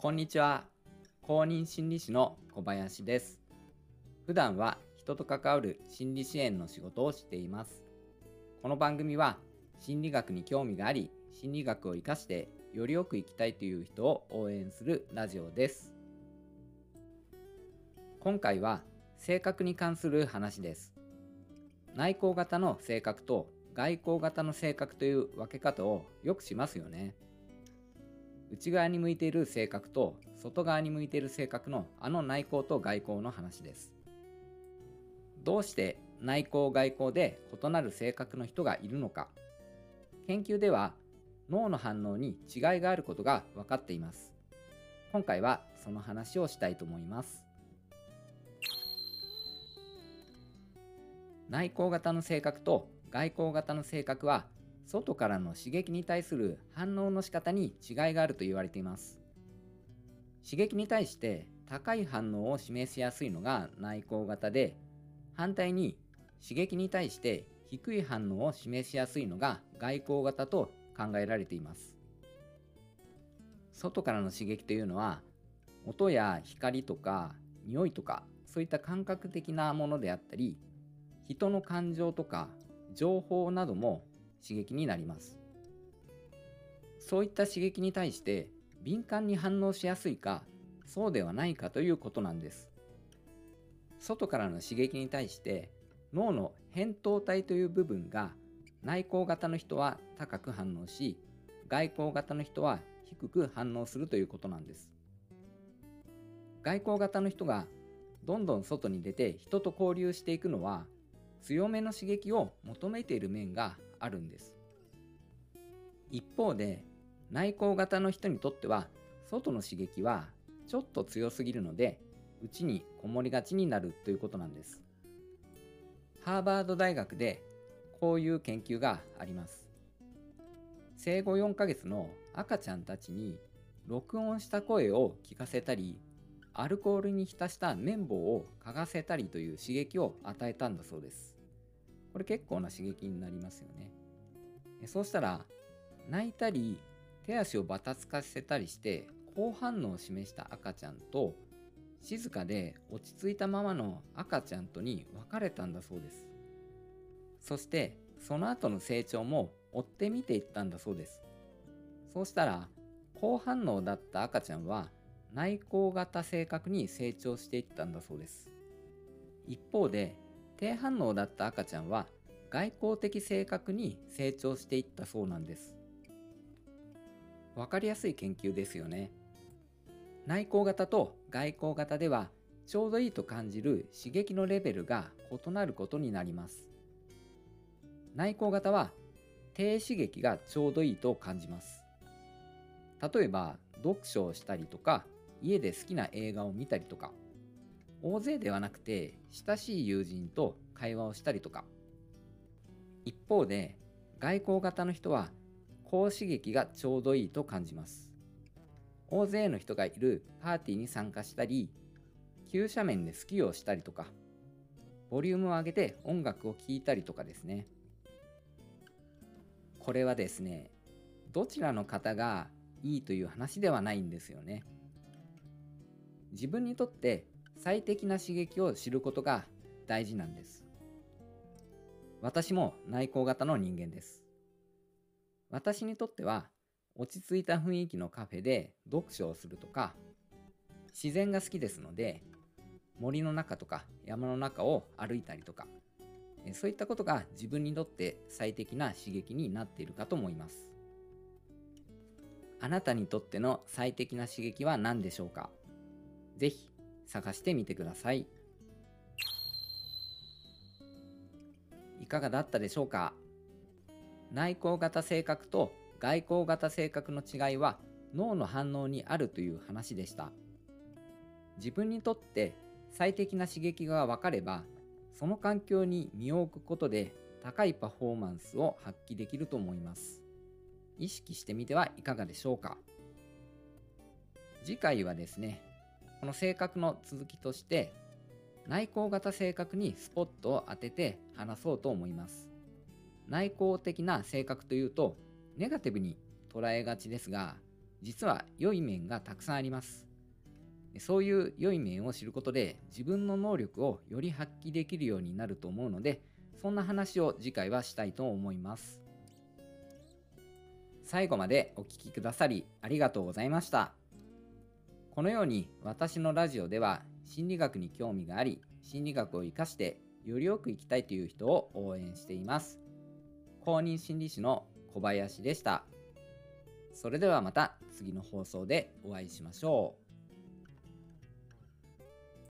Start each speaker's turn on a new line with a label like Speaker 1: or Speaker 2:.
Speaker 1: こんにちは。公認心理師の小林です。普段は人と関わる心理支援の仕事をしています。この番組は心理学に興味があり、心理学を活かしてよりよく生きたいという人を応援するラジオです。今回は性格に関する話です。内向型の性格と外向型の性格という分け方をよくしますよね。内側に向いている性格と外側に向いている性格のあの内向と外向の話です。どうして内向外向で異なる性格の人がいるのか研究では脳の反応に違いがあることが分かっています。今回はその話をしたいと思います。内向型の性格と外向型の性格は外からの刺激に対する反応の仕方に違いがあると言われています。刺激に対して高い反応を示しやすいのが内向型で反対に刺激に対して低い反応を示しやすいのが外向型と考えられています。外からの刺激というのは音や光とか匂いとかそういった感覚的なものであったり人の感情とか情報なども刺激になります。そういった刺激に対して敏感に反応しやすいかそうではないかということなんです。外からの刺激に対して脳の扁桃体という部分が内向型の人は高く反応し外向型の人は低く反応するということなんです。外向型の人がどんどん外に出て人と交流していくのは強めの刺激を求めている面があるんです。一方で内向型の人にとっては外の刺激はちょっと強すぎるので内にこもりがちになるということなんです。ハーバード大学でこういう研究があります。生後4ヶ月の赤ちゃんたちに録音した声を聞かせたりアルコールに浸した綿棒を嗅がせたりという刺激を与えたんだそうです。これ結構な刺激になりますよね。そうしたら、泣いたり、手足をばたつかせたりして、好反応を示した赤ちゃんと、静かで落ち着いたままの赤ちゃんとに分かれたんだそうです。そして、その後の成長も追って見ていったんだそうです。そうしたら、好反応だった赤ちゃんは内向型性格に成長していったんだそうです。一方で低反応だった赤ちゃんは外交的性格に成長していったそうなんです。わかりやすい研究ですよね。内向型と外向型ではちょうどいいと感じる刺激のレベルが異なることになります。内向型は低刺激がちょうどいいと感じます。例えば読書をしたりとか家で好きな映画を見たりとか大勢ではなくて親しい友人と会話をしたりとか。一方で外交型の人は高刺激がちょうどいいと感じます。大勢の人がいるパーティーに参加したり急斜面でスキーをしたりとか。ボリュームを上げて音楽を聴いたりとかですね。これはですねどちらの方がいいという話ではないんですよね。自分にとって最適な刺激を知ることが大事なんです。私も内向型の人間です。私にとっては落ち着いた雰囲気のカフェで読書をするとか自然が好きですので森の中とか山の中を歩いたりとかそういったことが自分にとって最適な刺激になっているかと思います。あなたにとっての最適な刺激は何でしょうか？ぜひ探してみてください。いかがだったでしょうか？内向型性格と外向型性格の違いは脳の反応にあるという話でした。自分にとって最適な刺激が分かればその環境に身を置くことで高いパフォーマンスを発揮できると思います。意識してみてはいかがでしょうか？次回はですね、この性格の続きとして内向型性格にスポットを当てて話そうと思います。内向的な性格というとネガティブに捉えがちですが実は良い面がたくさんあります。そういう良い面を知ることで自分の能力をより発揮できるようになると思うのでそんな話を次回はしたいと思います。最後までお聴きくださりありがとうございました。このように私のラジオでは心理学に興味があり心理学を活かしてよりよく生きたいという人を応援しています。公認心理師の小林でした。それではまた次の放送でお会いしましょう。